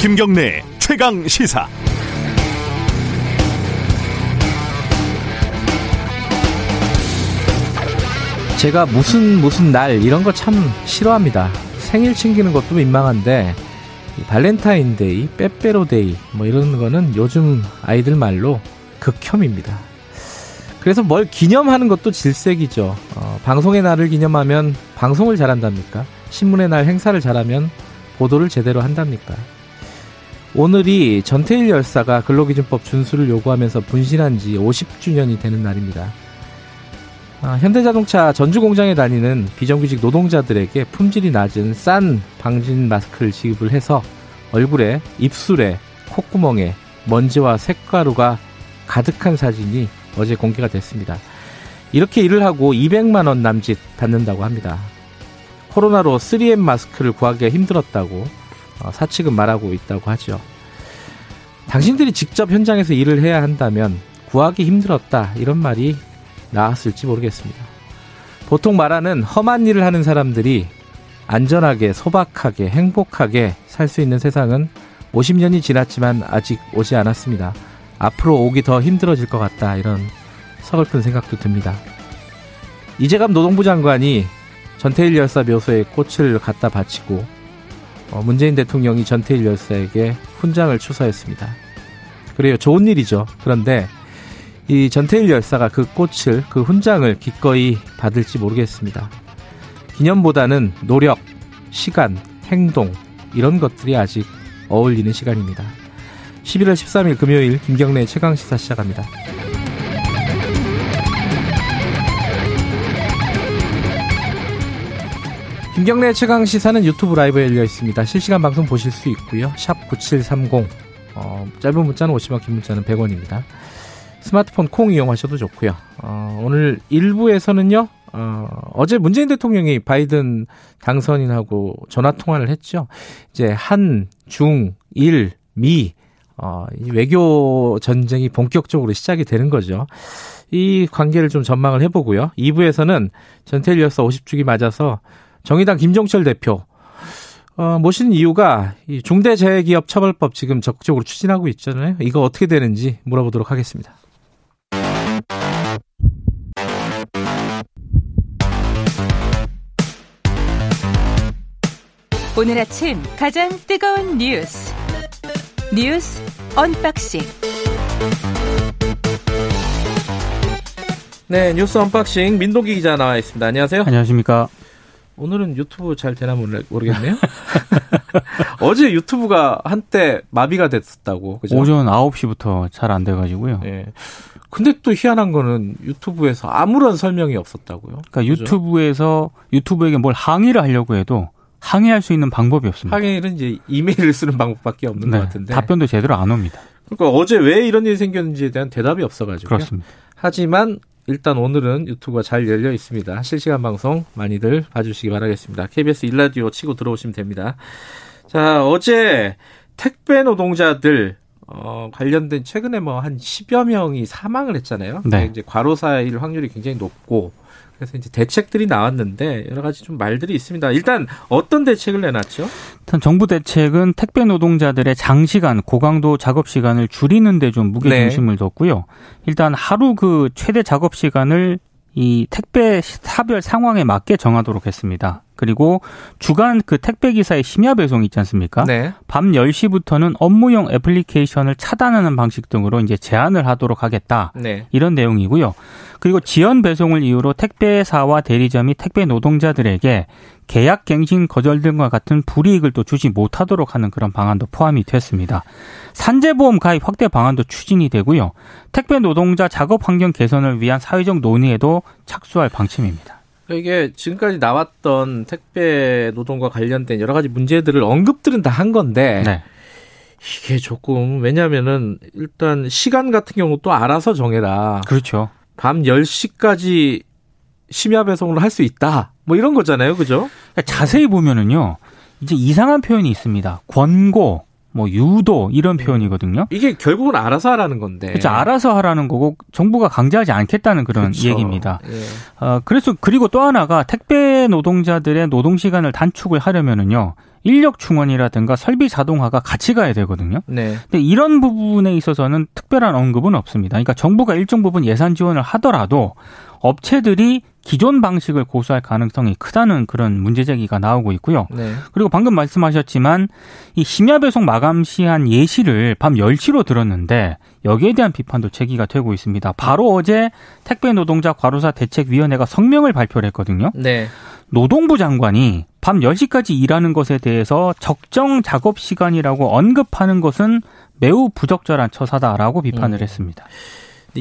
김경래 최강 시사. 제가 무슨 무슨 날 이런 거 참 싫어합니다. 생일 챙기는 것도 민망한데 발렌타인데이, 빼빼로데이 뭐 이런 거는 요즘 아이들 말로 극혐입니다. 그래서 뭘 기념하는 것도 질색이죠. 어, 방송의 날을 기념하면 방송을 잘한답니까? 신문의 날 행사를 잘하면 보도를 제대로 한답니까? 오늘이 전태일 열사가 근로기준법 준수를 요구하면서 분신한 지 50주년이 되는 날입니다. 아, 현대자동차 전주공장에 다니는 비정규직 노동자들에게 품질이 낮은 싼 방진 마스크를 지급을 해서 얼굴에, 입술에, 콧구멍에 먼지와 색가루가 가득한 사진이 어제 공개가 됐습니다. 이렇게 일을 하고 200만 원 남짓 받는다고 합니다. 코로나로 3M 마스크를 구하기가 힘들었다고 어, 사측은 말하고 있다고 하죠. 당신들이 직접 현장에서 일을 해야 한다면 구하기 힘들었다 이런 말이 나왔을지 모르겠습니다. 보통 말하는 험한 일을 하는 사람들이 안전하게, 소박하게, 행복하게 살 수 있는 세상은 50년이 지났지만 아직 오지 않았습니다. 앞으로 오기 더 힘들어질 것 같다. 이런 서글픈 생각도 듭니다. 이재갑 노동부 장관이 전태일 열사 묘소에 꽃을 갖다 바치고 어, 문재인 대통령이 전태일 열사에게 훈장을 추서했습니다. 그래요. 좋은 일이죠. 그런데 이 전태일 열사가 그 꽃을, 그 훈장을 기꺼이 받을지 모르겠습니다. 기념보다는 노력, 시간, 행동, 이런 것들이 아직 어울리는 시간입니다. 11월 13일 금요일 김경래 최강시사 시작합니다. 김경래 최강 시사는 유튜브 라이브에 열려 있습니다. 실시간 방송 보실 수 있고요. 샵 9730. 어, 짧은 문자는 50원, 긴 문자는 100원입니다. 스마트폰 콩 이용하셔도 좋고요. 어, 오늘 1부에서는요. 어, 어제 문재인 대통령이 바이든 당선인하고 전화 통화를 했죠. 이제 한, 중, 일, 미, 어, 이 외교 전쟁이 본격적으로 시작이 되는 거죠. 이 관계를 좀 전망을 해보고요. 2부에서는 전태일 여사 50주기 맞아서 정의당 김종철 대표, 어, 모시는 이유가 이 중대재해기업 처벌법 지금 적극적으로 추진하고 있잖아요. 이거 어떻게 되는지 물어보도록 하겠습니다. 오늘 아침 가장 뜨거운 뉴스 뉴스 unboxing 네 뉴스 unboxing 민동기 기자 나와 있습니다. 안녕하세요. 안녕하십니까. 오늘은 유튜브 잘 되나 모르겠네요. 어제 유튜브가 한때 마비가 됐었다고. 그죠? 오전 9시부터 잘 안 돼가지고요. 네. 근데 또 희한한 거는 유튜브에서 아무런 설명이 없었다고요. 그러니까 그죠? 유튜브에서 유튜브에게 뭘 항의를 하려고 해도 항의할 수 있는 방법이 없습니다. 항의는 이제 이메일을 쓰는 방법밖에 없는 네, 것 같은데 답변도 제대로 안 옵니다. 그러니까 어제 왜 이런 일이 생겼는지에 대한 대답이 없어가지고 그렇습니다. 하지만 일단 오늘은 유튜브가 잘 열려 있습니다. 실시간 방송 많이들 봐주시기 바라겠습니다. KBS 일라디오 치고 들어오시면 됩니다. 자 어제 택배 노동자들 어, 관련된 최근에 뭐 한 10여 명이 사망을 했잖아요. 네. 이제 과로사일 확률이 굉장히 높고 그래서 이제 대책들이 나왔는데 여러 가지 좀 말들이 있습니다. 일단 어떤 대책을 내놨죠? 일단 정부 대책은 택배 노동자들의 장시간 고강도 작업 시간을 줄이는 데 좀 무게 중심을 네. 뒀고요. 일단 하루 그 최대 작업 시간을 이 택배 사별 상황에 맞게 정하도록 했습니다. 그리고 주간 그 택배 기사의 심야 배송 있지 않습니까? 네. 밤 10시부터는 업무용 애플리케이션을 차단하는 방식 등으로 이제 제한을 하도록 하겠다. 네. 이런 내용이고요. 그리고 지연 배송을 이유로 택배사와 대리점이 택배 노동자들에게 계약 갱신 거절 등과 같은 불이익을 또 주지 못하도록 하는 그런 방안도 포함이 됐습니다. 산재보험 가입 확대 방안도 추진이 되고요. 택배 노동자 작업 환경 개선을 위한 사회적 논의에도 착수할 방침입니다. 이게 지금까지 나왔던 택배 노동과 관련된 여러 가지 문제들을 언급들은 다 한 건데 네. 이게 조금 왜냐면은 일단 시간 같은 경우 또 알아서 정해라. 그렇죠. 밤 10시까지 심야 배송을 할 수 있다. 뭐 이런 거잖아요. 그죠? 그러니까 자세히 보면은요. 이제 이상한 표현이 있습니다. 권고, 뭐 유도 이런 표현이거든요. 이게 결국은 알아서 하라는 건데. 그렇죠. 알아서 하라는 거고 정부가 강제하지 않겠다는 그런 그렇죠. 얘기입니다. 예. 어, 그래서 그리고 또 하나가 택배 노동자들의 노동 시간을 단축을 하려면은요. 인력 충원이라든가 설비 자동화가 같이 가야 되거든요. 네. 근데 이런 부분에 있어서는 특별한 언급은 없습니다. 그러니까 정부가 일정 부분 예산 지원을 하더라도 업체들이 기존 방식을 고수할 가능성이 크다는 그런 문제 제기가 나오고 있고요. 네. 그리고 방금 말씀하셨지만 이 심야 배송 마감 시한 예시를 밤 10시로 들었는데 여기에 대한 비판도 제기가 되고 있습니다. 바로 어제 택배 노동자 과로사 대책위원회가 성명을 발표를 했거든요. 네. 노동부 장관이 밤 10시까지 일하는 것에 대해서 적정 작업 시간이라고 언급하는 것은 매우 부적절한 처사다라고 비판을 음. 했습니다.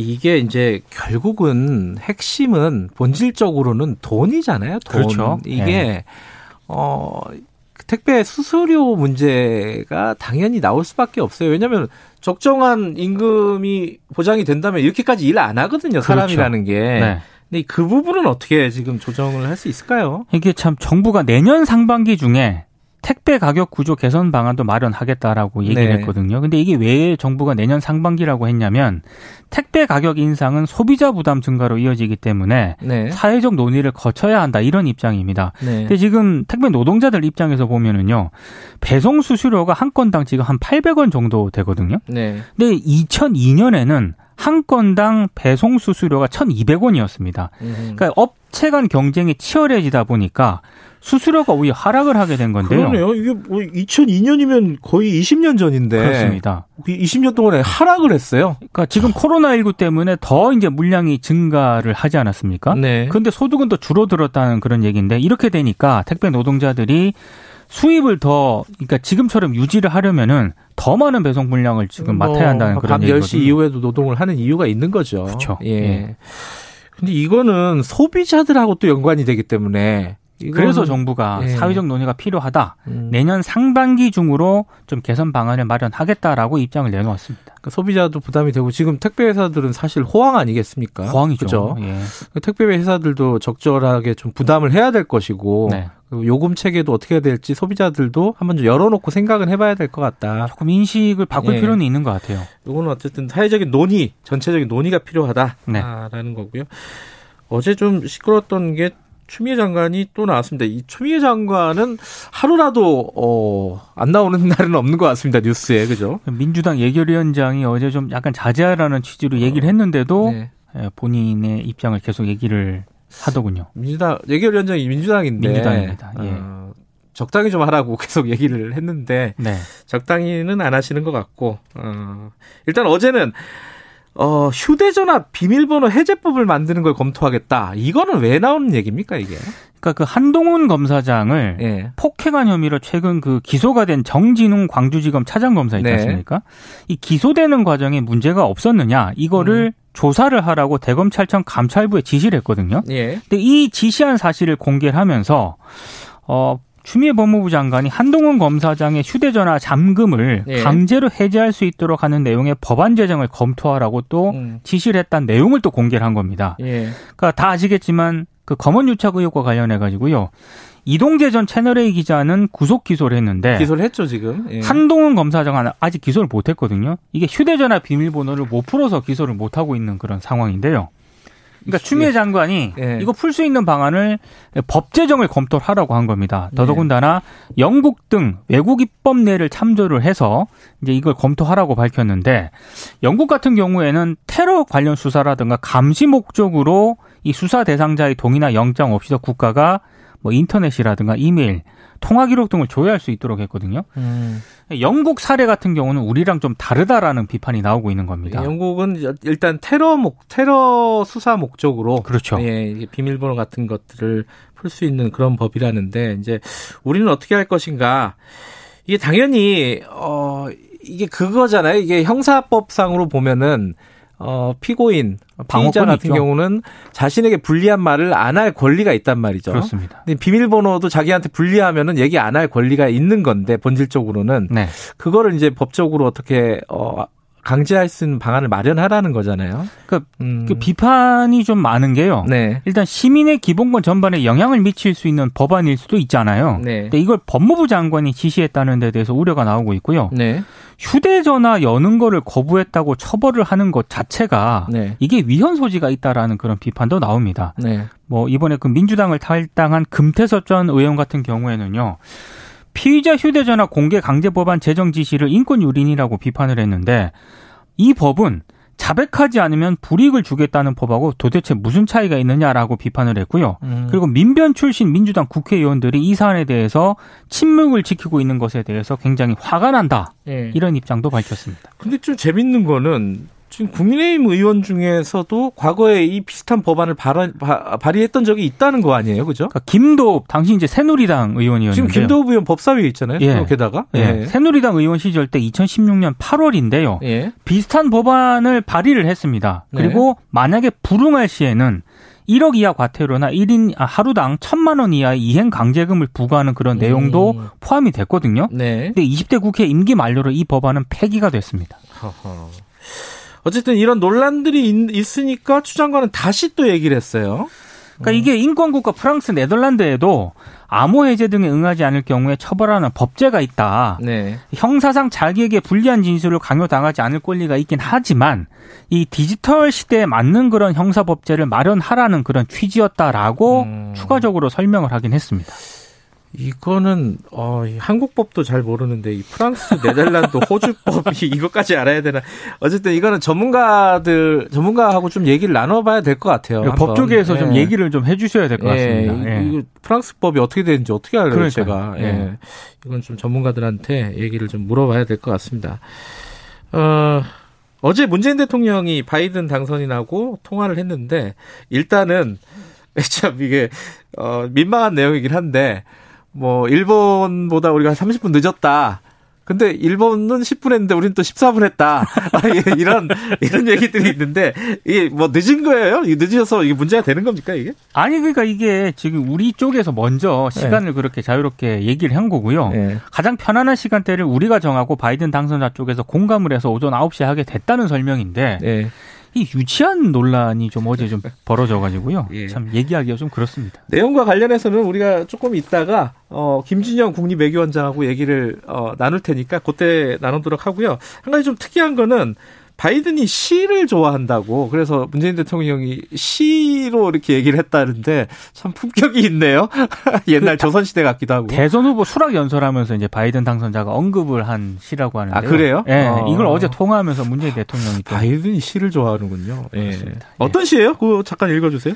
이게 이제 결국은 핵심은 본질적으로는 돈이잖아요. 돈. 그렇죠. 이게 네. 어 택배 수수료 문제가 당연히 나올 수밖에 없어요. 왜냐하면 적정한 임금이 보장이 된다면 이렇게까지 일 안 하거든요. 사람이라는 게. 네. 근데 그 부분은 어떻게 지금 조정을 할 수 있을까요? 이게 참 정부가 내년 상반기 중에 택배 가격 구조 개선 방안도 마련하겠다라고 얘기를 네. 했거든요. 근데 이게 왜 정부가 내년 상반기라고 했냐면 택배 가격 인상은 소비자 부담 증가로 이어지기 때문에 네. 사회적 논의를 거쳐야 한다 이런 입장입니다. 네. 근데 지금 택배 노동자들 입장에서 보면은요. 배송 수수료가 한 건당 지금 한 800원 정도 되거든요. 네. 근데 2002년에는 한 건당 배송 수수료가 1,200원이었습니다. 음. 그러니까 업체 간 경쟁이 치열해지다 보니까 수수료가 오히려 하락을 하게 된 건데요. 그러네요. 이게 뭐 2002년이면 거의 20년 전인데. 그렇습니다. 20년 동안에 하락을 했어요. 그러니까 지금 코로나19 때문에 더 이제 물량이 증가를 하지 않았습니까? 네. 그런데 소득은 더 줄어들었다는 그런 얘기인데 이렇게 되니까 택배 노동자들이 수입을 더 그러니까 지금처럼 유지를 하려면은 더 많은 배송 물량을 지금 맡아야 한다는 그런 뭐밤 얘기거든요. 10시 이후에도 노동을 하는 이유가 있는 거죠. 그렇죠. 예. 예. 근데 이거는 소비자들하고 또 연관이 되기 때문에 그래서 정부가 예. 사회적 논의가 필요하다. 음, 내년 상반기 중으로 좀 개선 방안을 마련하겠다라고 입장을 내놓았습니다. 그러니까 소비자도 부담이 되고 지금 택배 회사들은 사실 호황 아니겠습니까? 호황이죠. 그죠? 예. 택배 회사들도 적절하게 좀 부담을 해야 될 것이고 네. 그리고 요금 체계도 어떻게 해야 될지 소비자들도 한번 좀 열어놓고 생각은 해봐야 될 것 같다. 조금 인식을 바꿀 예. 필요는 있는 것 같아요. 이거는 어쨌든 사회적인 논의, 전체적인 논의가 네. 필요하다라는 거고요. 어제 좀 시끄러웠던 게 추미애 장관이 또 나왔습니다. 이 추미애 장관은 하루라도 어, 안 나오는 날은 없는 것 같습니다. 뉴스에 그죠? 민주당 예결위원장이 어제 좀 약간 자제하라는 취지로 얘기를 했는데도 네. 예, 본인의 입장을 계속 얘기를 하더군요. 민주당 예결위원장이 민주당인데 민주당입니다. 예. 어, 적당히 좀 하라고 계속 얘기를 했는데 네. 적당히는 안 하시는 것 같고 어, 일단 어제는 어, 휴대전화 비밀번호 해제법을 만드는 걸 검토하겠다. 이거는 왜 나오는 얘기입니까 이게? 그러니까 그 한동훈 검사장을 예. 폭행한 혐의로 최근 그 기소가 된 정진웅 광주지검 차장검사 있지 네. 않습니까? 이 기소되는 과정에 문제가 없었느냐 이거를 음. 조사를 하라고 대검찰청 감찰부에 지시를 했거든요. 예. 근데 이 지시한 사실을 공개를 하면서 어 추미애 법무부 장관이 한동훈 검사장의 휴대전화 잠금을 예. 강제로 해제할 수 있도록 하는 내용의 법안 제정을 검토하라고 또 음. 지시를 했다는 내용을 또 공개를 한 겁니다. 예. 그러니까 다 아시겠지만 그 검언 유착 의혹과 관련해 가지고요. 이동재 전 채널A 기자는 구속 기소를 했는데 기소를 했죠 지금. 예. 한동훈 검사장은 아직 기소를 못 했거든요. 이게 휴대전화 비밀번호를 못 풀어서 기소를 못 하고 있는 그런 상황인데요. 그러니까 추미애 장관이 예. 이거 풀 수 있는 방안을 법 제정을 검토를 하라고 한 겁니다. 더더군다나 영국 등 외국 입법 내를 참조를 해서 이제 이걸 검토하라고 밝혔는데 영국 같은 경우에는 테러 관련 수사라든가 감시 목적으로 이 수사 대상자의 동의나 영장 없이도 국가가 뭐 인터넷이라든가 이메일, 통화 기록 등을 조회할 수 있도록 했거든요. 음. 영국 사례 같은 경우는 우리랑 좀 다르다라는 비판이 나오고 있는 겁니다. 영국은 일단 테러 목 테러 수사 목적으로 그렇죠. 예, 비밀번호 같은 것들을 풀 수 있는 그런 법이라는데 이제 우리는 어떻게 할 것인가? 이게 당연히 어 이게 그거잖아요. 이게 형사법상으로 보면은 어 피고인 피의자 방어권이 같은 있죠. 경우는 자신에게 불리한 말을 안 할 권리가 있단 말이죠. 그렇습니다. 근데 비밀번호도 자기한테 불리하면은 얘기 안 할 권리가 있는 건데 본질적으로는 네. 그거를 이제 법적으로 어떻게 어 강제할 수 있는 방안을 마련하라는 거잖아요. 그러니까 음. 그 비판이 좀 많은 게요. 네. 일단 시민의 기본권 전반에 영향을 미칠 수 있는 법안일 수도 있잖아요. 네. 근데 이걸 법무부 장관이 지시했다는 데 대해서 우려가 나오고 있고요. 네. 휴대전화 여는 거를 거부했다고 처벌을 하는 것 자체가 네. 이게 위헌 소지가 있다라는 그런 비판도 나옵니다. 네. 뭐 이번에 그 민주당을 탈당한 금태섭 전 의원 같은 경우에는요. 피의자 휴대전화 공개 강제 법안 제정 지시를 인권 유린이라고 비판을 했는데 이 법은 자백하지 않으면 불이익을 주겠다는 법하고 도대체 무슨 차이가 있느냐라고 비판을 했고요. 음. 그리고 민변 출신 민주당 국회의원들이 이 사안에 대해서 침묵을 지키고 있는 것에 대해서 굉장히 화가 난다. 예. 이런 입장도 밝혔습니다. 근데 좀 재밌는 거는 지금 국민의힘 의원 중에서도 과거에 이 비슷한 법안을 발언, 바, 발의했던 적이 있다는 거 아니에요, 그죠? 그러니까 김도읍 당시 이제 새누리당 의원이었는데 지금 김도읍 의원 법사위에 있잖아요. 예. 게다가 예. 예. 새누리당 의원 시절 때 2016년 8월인데요. 예. 비슷한 법안을 발의를 했습니다. 네. 그리고 네. 만약에 불응할 시에는 1억 이하 과태료나 1인 아, 하루당 1천만 원 이하의 이행 강제금을 부과하는 그런 내용도 음. 포함이 됐거든요. 네. 근데 20대 국회 임기 만료로 이 법안은 폐기가 됐습니다. 허허. 어쨌든 이런 논란들이 있, 으니까 추 장관은 다시 또 얘기를 했어요. 그러니까 음. 이게 인권국가 프랑스, 네덜란드에도 암호 해제 등에 응하지 않을 경우에 처벌하는 법제가 있다. 네. 형사상 자기에게 불리한 진술을 강요당하지 않을 권리가 있긴 하지만 이 디지털 시대에 맞는 그런 형사 법제를 마련하라는 그런 취지였다라고 음. 추가적으로 설명을 하긴 했습니다. 이거는 어, 한국법도 잘 모르는데 이 프랑스, 네덜란드, 호주법이 이것까지 알아야 되나? 어쨌든 이거는 전문가들 전문가하고 좀 얘기를 나눠봐야 될 것 같아요. 법 쪽에서 예. 좀 얘기를 좀 해주셔야 될것 예. 같습니다. 예. 이, 프랑스 법이 어떻게 되는지 어떻게 알아요, 그러니까요. 제가? 예. 예. 이건 좀 전문가들한테 얘기를 좀 물어봐야 될 것 같습니다. 어. 어제 문재인 대통령이 바이든 당선이 나고 통화를 했는데 일단은 참 이게 어 민망한 내용이긴 한데 뭐 일본보다 우리가 30분 늦었다. 근데 일본은 10분 했는데 우리는 또 14분 했다. 이런 이런 얘기들이 있는데 이게 뭐 늦은 거예요? 늦어서 이게 문제가 되는 겁니까 이게? 아니 그러니까 이게 지금 우리 쪽에서 먼저 시간을 네. 그렇게 자유롭게 얘기를 한 거고요. 네. 가장 편안한 시간대를 우리가 정하고 바이든 당선자 쪽에서 공감을 해서 오전 9시에 하게 됐다는 설명인데 네. 이 유치한 논란이 좀 어제 좀 벌어져가지고요. 예. 참 얘기하기가 좀 그렇습니다. 내용과 관련해서는 우리가 조금 있다가 어, 김진영 국립외교원장하고 얘기를 어, 나눌 테니까 그때 나누도록 하고요. 한 가지 좀 특이한 거는 바이든이 시를 좋아한다고 그래서 문재인 대통령이 시로 이렇게 얘기를 했다는데 참 품격이 있네요. 옛날 그 조선 시대 같기도 하고. 대선 후보 수락 연설하면서 이제 바이든 당선자가 언급을 한 시라고 하는데. 아 그래요? 예. 네, 어. 이걸 어제 통화하면서 문재인 대통령이 바이든이 시를 좋아하는군요 예. 어떤 시예요? 그거 잠깐 읽어주세요.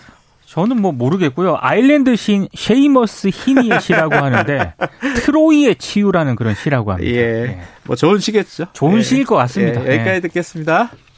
저는 뭐 모르겠고요. 아일랜드 시인 셰이머스 히니의 시라고 하는데 트로이의 치유라는 그런 시라고 합니다. 예. 예. 뭐 좋은 시겠죠. 좋은 예. 시일 것 같습니다. 예. 여기까지 듣겠습니다.